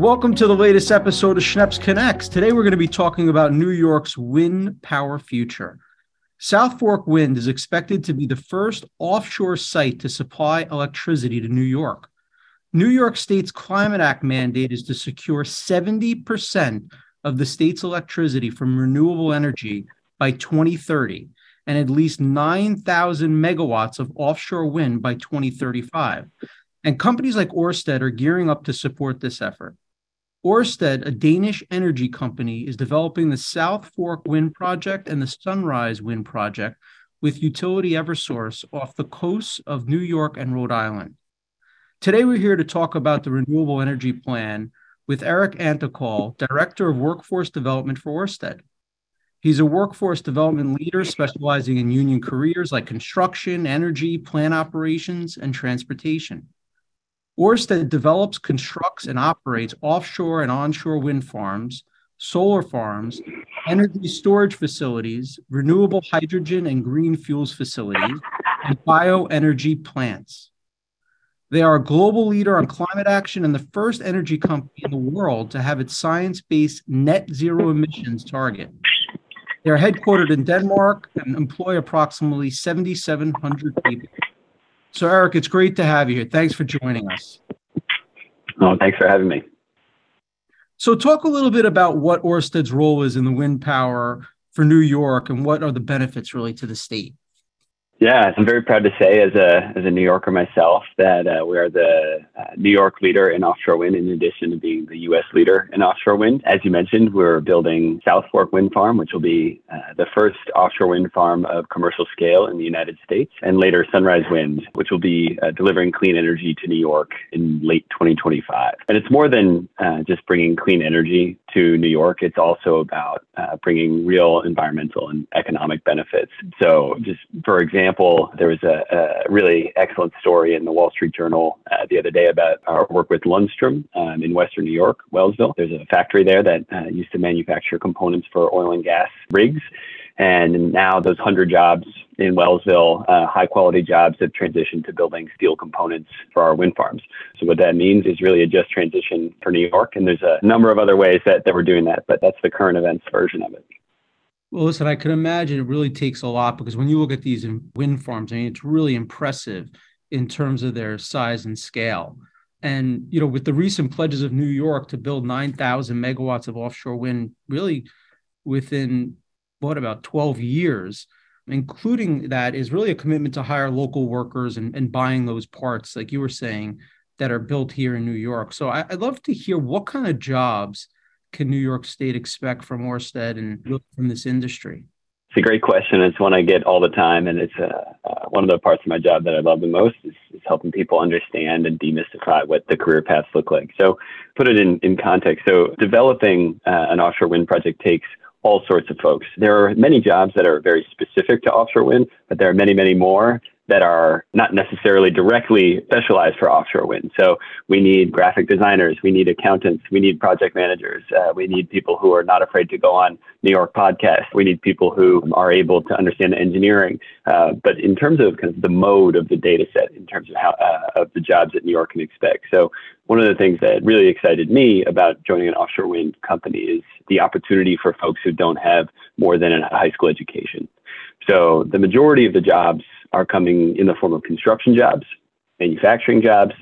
Welcome to the latest episode of Schneps Connects. Today we're going to be talking about New York's wind power future. South Fork Wind is expected to be the first offshore site to supply electricity to New York. New York State's Climate Act mandate is to secure 70% of the state's electricity from renewable energy by 2030 and at least 9,000 megawatts of offshore wind by 2035. And companies like Orsted are gearing up to support this effort. Orsted, a Danish energy company, is developing the South Fork Wind Project and the Sunrise Wind Project with utility Eversource off the coasts of New York and Rhode Island. Today, we're here to talk about the renewable energy plan with Erik Antokal, Director of Workforce Development for Orsted. He's a workforce development leader specializing in union careers like construction, energy, plant operations, and transportation. Orsted develops, constructs, and operates offshore and onshore wind farms, solar farms, energy storage facilities, renewable hydrogen and green fuels facilities, and bioenergy plants. They are a global leader on climate action and the first energy company in the world to have its science based net zero emissions target. They are headquartered in Denmark and employ approximately 7,700 people. So, Erik, it's great to have you here. Thanks for joining us. Oh, thanks for having me. So, talk a little bit about what Orsted's role is in the wind power for New York and what are the benefits really to the state. Yeah, I'm very proud to say, as a as a New Yorker myself, that uh, we are the uh, New York leader in offshore wind, in addition to being the U.S. leader in offshore wind. As you mentioned, we're building South Fork Wind Farm, which will be uh, the first offshore wind farm of commercial scale in the United States, and later Sunrise Wind, which will be uh, delivering clean energy to New York in late 2025. And it's more than uh, just bringing clean energy to New York. It's also about uh, bringing real environmental and economic benefits. So, just for example, there was a, a really excellent story in the Wall Street Journal uh, the other day about our work with Ljungstrom um, in Western New York, Wellsville. There's a factory there that uh, used to manufacture components for oil and gas rigs. And now those 100 jobs in Wellsville, uh, high quality jobs have transitioned to building steel components for our wind farms. So what that means is really a just transition for New York. And there's a number of other ways that, that we're doing that, but that's the current events version of it. Well, listen, I can imagine it really takes a lot because when you look at these wind farms, I mean, it's really impressive in terms of their size and scale. And, you know, with the recent pledges of New York to build 9,000 megawatts of offshore wind, really within what about 12 years, including that is really a commitment to hire local workers and, and buying those parts, like you were saying, that are built here in New York. So I, would love to hear what kind of jobs can New York State expect from Orsted and from this industry? It's a great question. It's one I get all the time, and it's uh, uh, one of the parts of my job that I love the most is, is, helping people understand and demystify what the career paths look like. So, put it in, in context. So, developing uh, an offshore wind project takes all sorts of folks. There are many jobs that are very specific to offshore wind, but there are many, many more that are not necessarily directly specialized for offshore wind. So we need graphic designers, we need accountants, we need project managers, uh, we need people who are not afraid to go on New York podcasts, we need people who are able to understand engineering. Uh, but in terms of kind of the mode of the data set, in terms of how uh, of the jobs that New York can expect. So one of the things that really excited me about joining an offshore wind company is the opportunity for folks who don't have more than a high school education. So the majority of the jobs are coming in the form of construction jobs, manufacturing jobs,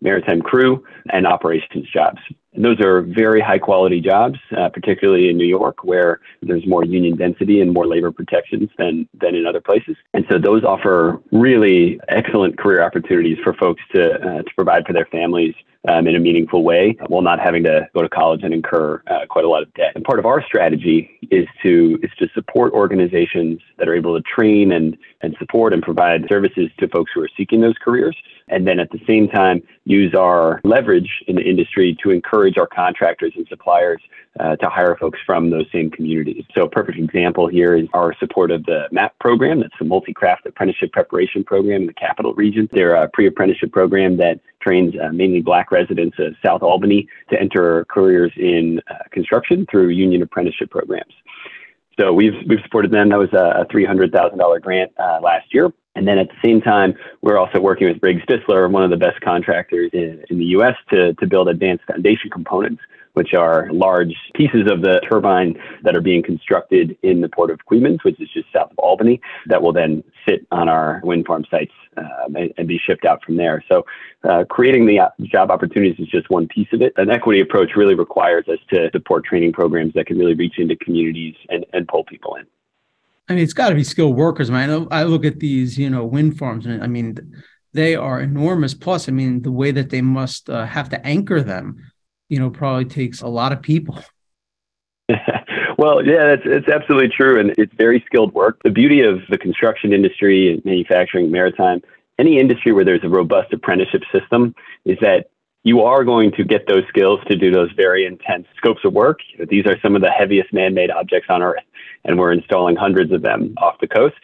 maritime crew, and operations jobs. And those are very high quality jobs, uh, particularly in New York, where there's more union density and more labor protections than, than in other places. And so those offer really excellent career opportunities for folks to, uh, to provide for their families um, in a meaningful way while not having to go to college and incur uh, quite a lot of debt. And part of our strategy is to is to support organizations that are able to train and and support and provide services to folks who are seeking those careers, and then at the same time use our leverage in the industry to encourage our contractors and suppliers uh, to hire folks from those same communities. So a perfect example here is our support of the MAP program. That's the Multi-Craft Apprenticeship Preparation Program in the Capital Region. They're a pre-apprenticeship program that trains uh, mainly black residents of South Albany to enter careers in uh, construction through union apprenticeship programs. So we've we've supported them. That was a three hundred thousand dollar grant uh, last year. And then at the same time, we're also working with Riggs Distler, one of the best contractors in, in the U.S., to to build advanced foundation components which are large pieces of the turbine that are being constructed in the port of Coeymans, which is just south of Albany, that will then sit on our wind farm sites uh, and, and, be shipped out from there. So, uh, creating the uh, job opportunities is just one piece of it. An equity approach really requires us to support training programs that can really reach into communities and, and pull people in. I mean, it's got to be skilled workers. I mean, I look at these, you know, wind farms, and I mean, they are enormous. Plus, I mean, the way that they must uh, have to anchor them you know, probably takes a lot of people. well, yeah, it's, it's absolutely true. And it's very skilled work. The beauty of the construction industry and manufacturing, maritime, any industry where there's a robust apprenticeship system is that you are going to get those skills to do those very intense scopes of work. These are some of the heaviest man made objects on Earth, and we're installing hundreds of them off the coast.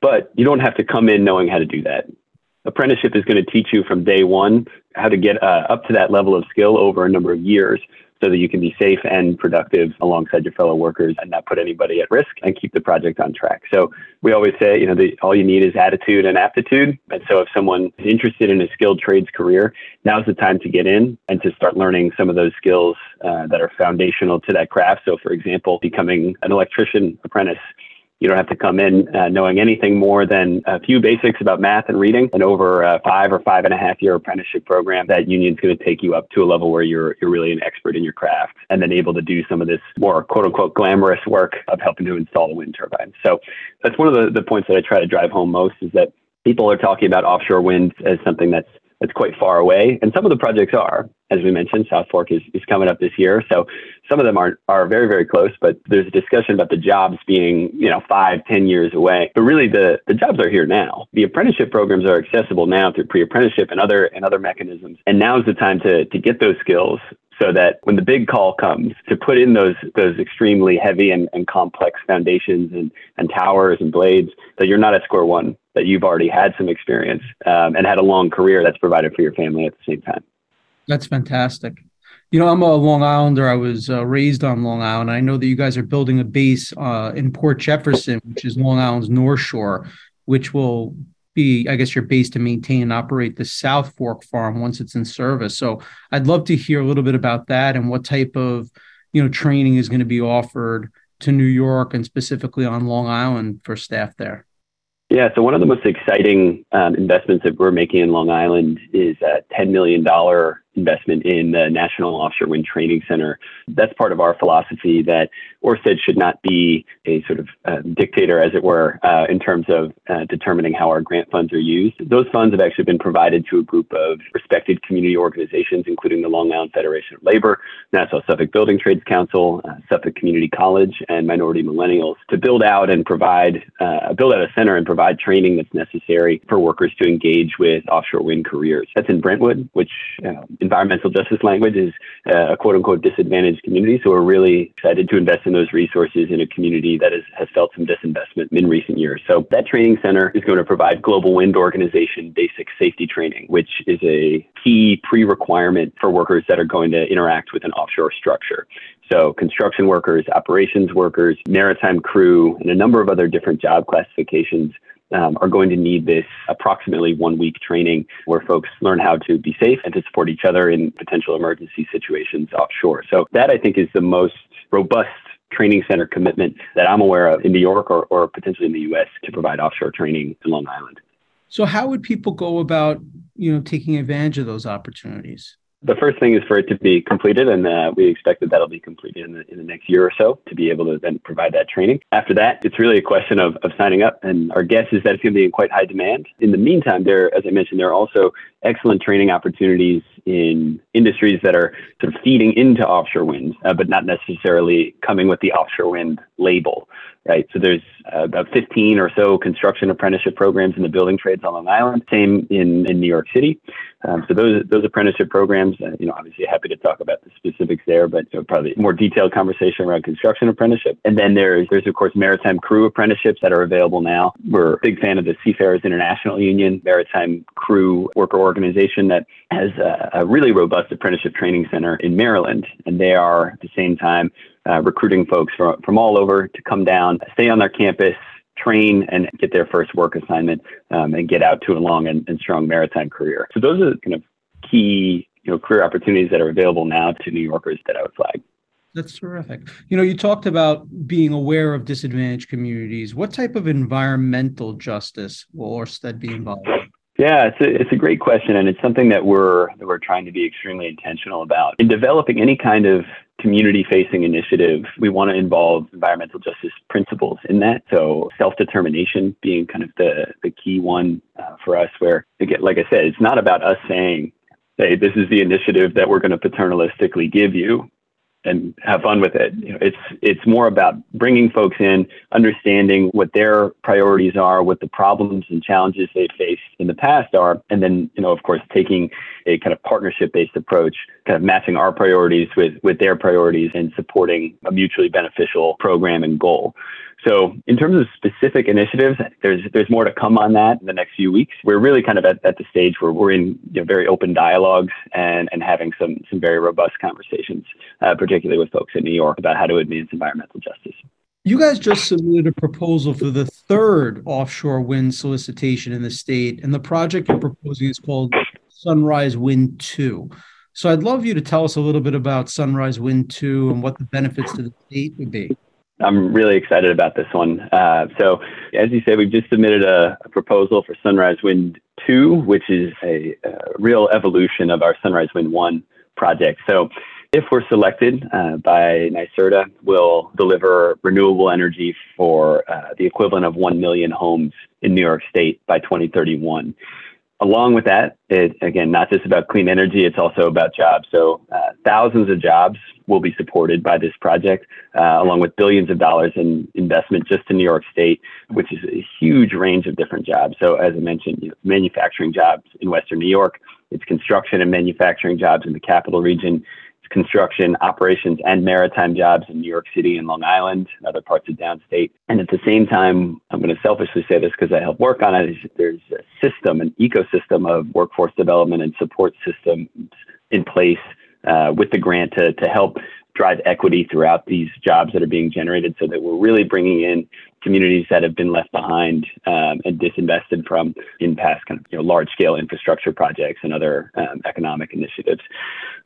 But you don't have to come in knowing how to do that apprenticeship is going to teach you from day one how to get uh, up to that level of skill over a number of years so that you can be safe and productive alongside your fellow workers and not put anybody at risk and keep the project on track. So we always say, you know, the, all you need is attitude and aptitude. And so if someone is interested in a skilled trades career, now's the time to get in and to start learning some of those skills uh, that are foundational to that craft. So for example, becoming an electrician apprentice you don't have to come in uh, knowing anything more than a few basics about math and reading and over a five or five and a half year apprenticeship program that union's going to take you up to a level where you're, you're really an expert in your craft and then able to do some of this more quote unquote glamorous work of helping to install a wind turbine. So that's one of the, the points that I try to drive home most is that people are talking about offshore wind as something that's that's quite far away. And some of the projects are, as we mentioned, South Fork is, is coming up this year. So some of them are, are very, very close, but there's a discussion about the jobs being, you know, five, ten years away. But really the, the jobs are here now. The apprenticeship programs are accessible now through pre-apprenticeship and other and other mechanisms. And now is the time to, to get those skills so that when the big call comes to put in those those extremely heavy and, and complex foundations and, and towers and blades, that you're not at square one, that you've already had some experience um, and had a long career that's provided for your family at the same time. That's fantastic. You know, I'm a Long Islander. I was uh, raised on Long Island. I know that you guys are building a base uh, in Port Jefferson, which is Long Island's North Shore, which will be, I guess, your base to maintain and operate the South Fork farm once it's in service. So I'd love to hear a little bit about that and what type of, you know, training is going to be offered to New York and specifically on Long Island for staff there. Yeah, so one of the most exciting um, investments that we're making in Long Island is a $10 million investment in the National Offshore Wind Training Center. That's part of our philosophy that Ørsted should not be a sort of uh, dictator, as it were, uh, in terms of uh, determining how our grant funds are used. Those funds have actually been provided to a group of respected community organizations, including the Long Island Federation of Labor, Nassau Suffolk Building Trades Council, uh, Suffolk Community College, and Minority Millennials to build out and provide, uh, build out a center and provide training that's necessary for workers to engage with offshore wind careers. That's in Brentwood, which uh, environmental justice language is uh, a quote unquote disadvantaged community. So we're really excited to invest in those resources in a community that is, has felt some disinvestment in recent years. So that training center is going to provide global wind organization basic safety training, which is a key pre-requirement for workers that are going to interact with an offshore structure. So construction workers, operations workers, maritime crew, and a number of other different job classifications um, are going to need this approximately one week training where folks learn how to be safe and to support each other in potential emergency situations offshore. So that I think is the most robust training center commitment that I'm aware of in New York or, or potentially in the US to provide offshore training in Long Island. So how would people go about, you know, taking advantage of those opportunities? The first thing is for it to be completed, and uh, we expect that that'll be completed in the, in the next year or so to be able to then provide that training. After that, it's really a question of, of signing up, and our guess is that it's going to be in quite high demand. In the meantime, there, as I mentioned, there are also excellent training opportunities in industries that are sort of feeding into offshore wind, uh, but not necessarily coming with the offshore wind label right? So there's uh, about 15 or so construction apprenticeship programs in the building trades on Long Island. Same in, in New York City. Um, so those those apprenticeship programs, uh, you know, obviously happy to talk about the specifics there, but you know, probably more detailed conversation around construction apprenticeship. And then there's there's of course maritime crew apprenticeships that are available now. We're a big fan of the Seafarers International Union maritime crew worker organization that has a, a really robust apprenticeship training center in Maryland, and they are at the same time uh, recruiting folks from, from all over to come down, stay on their campus, train and get their first work assignment um, and get out to a long and, and, strong maritime career. So those are kind of key you know career opportunities that are available now to New Yorkers that I would flag. That's terrific. You know, you talked about being aware of disadvantaged communities. What type of environmental justice will Orsted be involved in? Yeah, it's a, it's a great question, and it's something that we're that we're trying to be extremely intentional about in developing any kind of community-facing initiative. We want to involve environmental justice principles in that. So self-determination being kind of the the key one uh, for us. Where again, like I said, it's not about us saying, "Hey, this is the initiative that we're going to paternalistically give you." And have fun with it. You know, it's it's more about bringing folks in, understanding what their priorities are, what the problems and challenges they faced in the past are, and then you know, of course, taking a kind of partnership based approach, kind of matching our priorities with with their priorities and supporting a mutually beneficial program and goal. So in terms of specific initiatives, there's there's more to come on that in the next few weeks. We're really kind of at, at the stage where we're in you know, very open dialogues and, and having some some very robust conversations, uh, particularly with folks in New York about how to advance environmental justice. You guys just submitted a proposal for the third offshore wind solicitation in the state, and the project you're proposing is called Sunrise Wind 2. So I'd love you to tell us a little bit about Sunrise Wind 2 and what the benefits to the state would be. I'm really excited about this one. Uh, so, as you said, we've just submitted a, a, proposal for Sunrise Wind 2, which is a, a, real evolution of our Sunrise Wind 1 project. So, if we're selected uh, by NYSERDA, we'll deliver renewable energy for uh, the equivalent of 1 million homes in New York State by 2031 along with that, it again not just about clean energy; it's also about jobs. So uh, thousands of jobs will be supported by this project, uh, along with billions of dollars in investment just in New York State, which is a huge range of different jobs. So as I mentioned, you know, manufacturing jobs in Western New York, it's construction and manufacturing jobs in the capital region construction, operations, and maritime jobs in New York City and Long Island and other parts of downstate. And at the same time, I'm going to selfishly say this because I help work on it, is there's a system, an ecosystem of workforce development and support systems in place uh, with the grant to, to help drive equity throughout these jobs that are being generated so that we're really bringing in communities that have been left behind um, and disinvested from in past kind of you know, large scale infrastructure projects and other um, economic initiatives.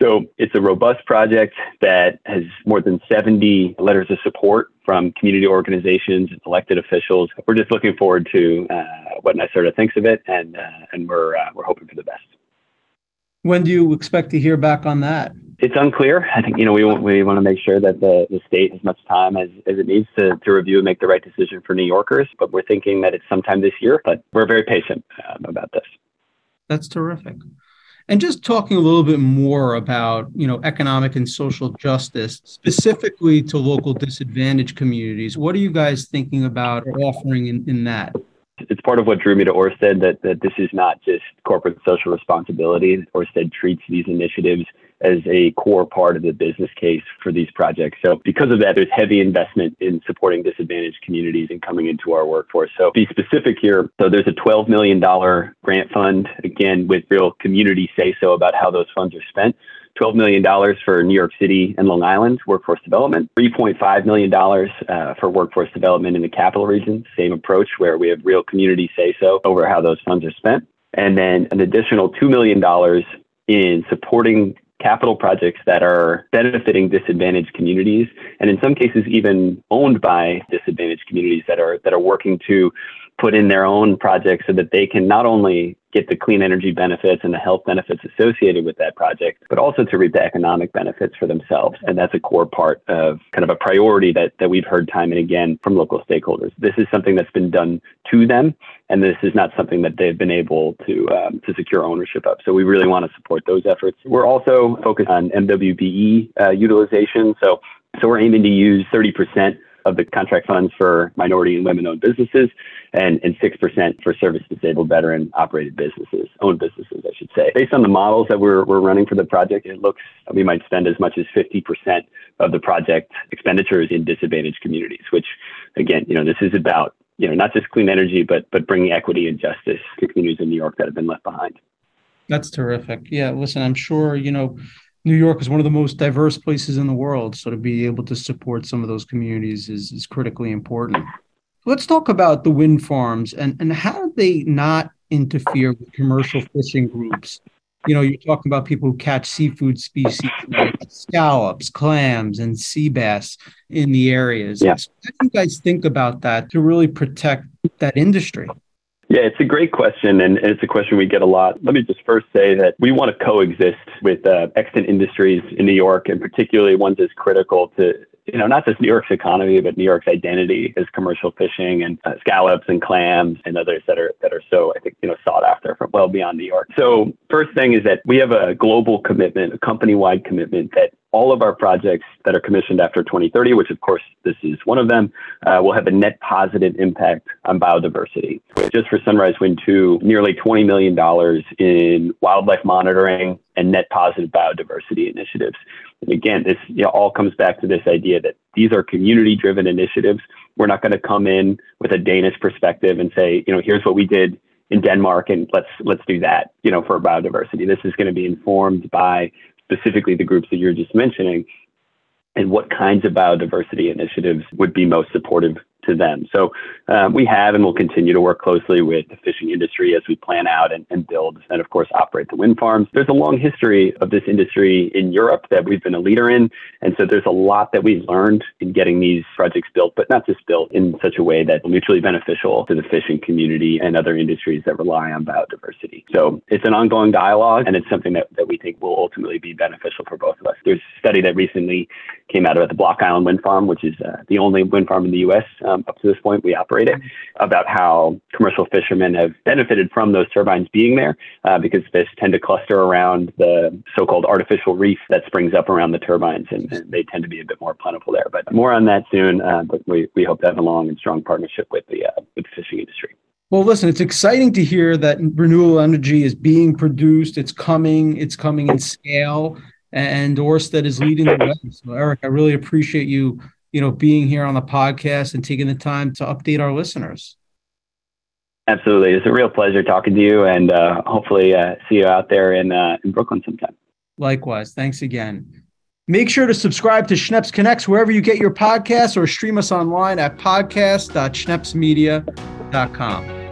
So it's a robust project that has more than 70 letters of support from community organizations, elected officials. We're just looking forward to uh, what NYSERDA thinks of it, and uh, and we're uh, we're hoping for the best. When do you expect to hear back on that? It's unclear. I think you know we want, we want to make sure that the, the state has much time as, as it needs to, to review and make the right decision for New Yorkers. But we're thinking that it's sometime this year. But we're very patient um, about this. That's terrific. And just talking a little bit more about you know economic and social justice, specifically to local disadvantaged communities. What are you guys thinking about or offering in, in that? It's part of what drew me to Orsted that, that this is not just corporate social responsibility. Orsted treats these initiatives as a core part of the business case for these projects. So because of that, there's heavy investment in supporting disadvantaged communities and coming into our workforce. So be specific here. So there's a $12 million grant fund, again, with real community say so about how those funds are spent. $12 million for New York City and Long Island workforce development, $3.5 million uh, for workforce development in the capital region, same approach where we have real community say so over how those funds are spent. And then an additional $2 million in supporting capital projects that are benefiting disadvantaged communities and in some cases even owned by disadvantaged communities that are that are working to put in their own projects so that they can not only get the clean energy benefits and the health benefits associated with that project, but also to reap the economic benefits for themselves. And that's a core part of kind of a priority that, that we've heard time and again from local stakeholders. This is something that's been done to them, and this is not something that they've been able to, um, to secure ownership of. So we really want to support those efforts. We're also focused on MWBE uh, utilization. So, so we're aiming to use 30% of the contract funds for minority and women owned businesses and, and 6% for service disabled veteran operated businesses, owned businesses, I should say. Based on the models that we're, we're running for the project, it looks we might spend as much as 50% of the project expenditures in disadvantaged communities, which again, you know, this is about, you know, not just clean energy, but, but bringing equity and justice to communities in New York that have been left behind. That's terrific. Yeah. Listen, I'm sure, you know, New York is one of the most diverse places in the world. So to be able to support some of those communities is, is critically important. Let's talk about the wind farms and, and how do they not interfere with commercial fishing groups? You know, you're talking about people who catch seafood species like scallops, clams, and sea bass in the areas. Yeah. So how do you guys think about that to really protect that industry? Yeah, it's a great question, and it's a question we get a lot. Let me just first say that we want to coexist with uh, extant industries in New York, and particularly ones as critical to you know, not just New York's economy, but New York's identity is commercial fishing and uh, scallops and clams and others that are that are so I think you know sought after from well beyond New York. So first thing is that we have a global commitment, a company-wide commitment that all of our projects that are commissioned after 2030, which of course this is one of them, uh, will have a net positive impact on biodiversity. Just for Sunrise Wind 2, nearly $20 million in wildlife monitoring and net positive biodiversity initiatives. And again, this you know, all comes back to this idea that these are community driven initiatives. We're not going to come in with a Danish perspective and say, you know, here's what we did in Denmark and let's let's do that, you know, for biodiversity. This is going to be informed by specifically the groups that you're just mentioning and what kinds of biodiversity initiatives would be most supportive to them. So um, we have and will continue to work closely with the fishing industry as we plan out and, and, build and, of course, operate the wind farms. There's a long history of this industry in Europe that we've been a leader in. And so there's a lot that we've learned in getting these projects built, but not just built in such a way that's mutually beneficial to the fishing community and other industries that rely on biodiversity. So it's an ongoing dialogue and it's something that, that we think will ultimately be beneficial for both of us. There's a study that recently came out about the Block Island Wind Farm, which is uh, the only wind farm in the U.S. Um, um, up to this point we operate it, about how commercial fishermen have benefited from those turbines being there uh, because fish tend to cluster around the so-called artificial reef that springs up around the turbines, and, and they tend to be a bit more plentiful there. But more on that soon. Uh, but we, we hope to have a long and strong partnership with the uh, with the fishing industry. Well, listen, it's exciting to hear that renewable energy is being produced. It's coming. It's coming in scale, and Ørsted is leading the way. So, Erik, I really appreciate you you know, being here on the podcast and taking the time to update our listeners. Absolutely. It's a real pleasure talking to you and uh, hopefully uh, see you out there in, uh, in Brooklyn sometime. Likewise. Thanks again. Make sure to subscribe to Schneps Connects wherever you get your podcasts or stream us online at podcast.schnepsmedia.com.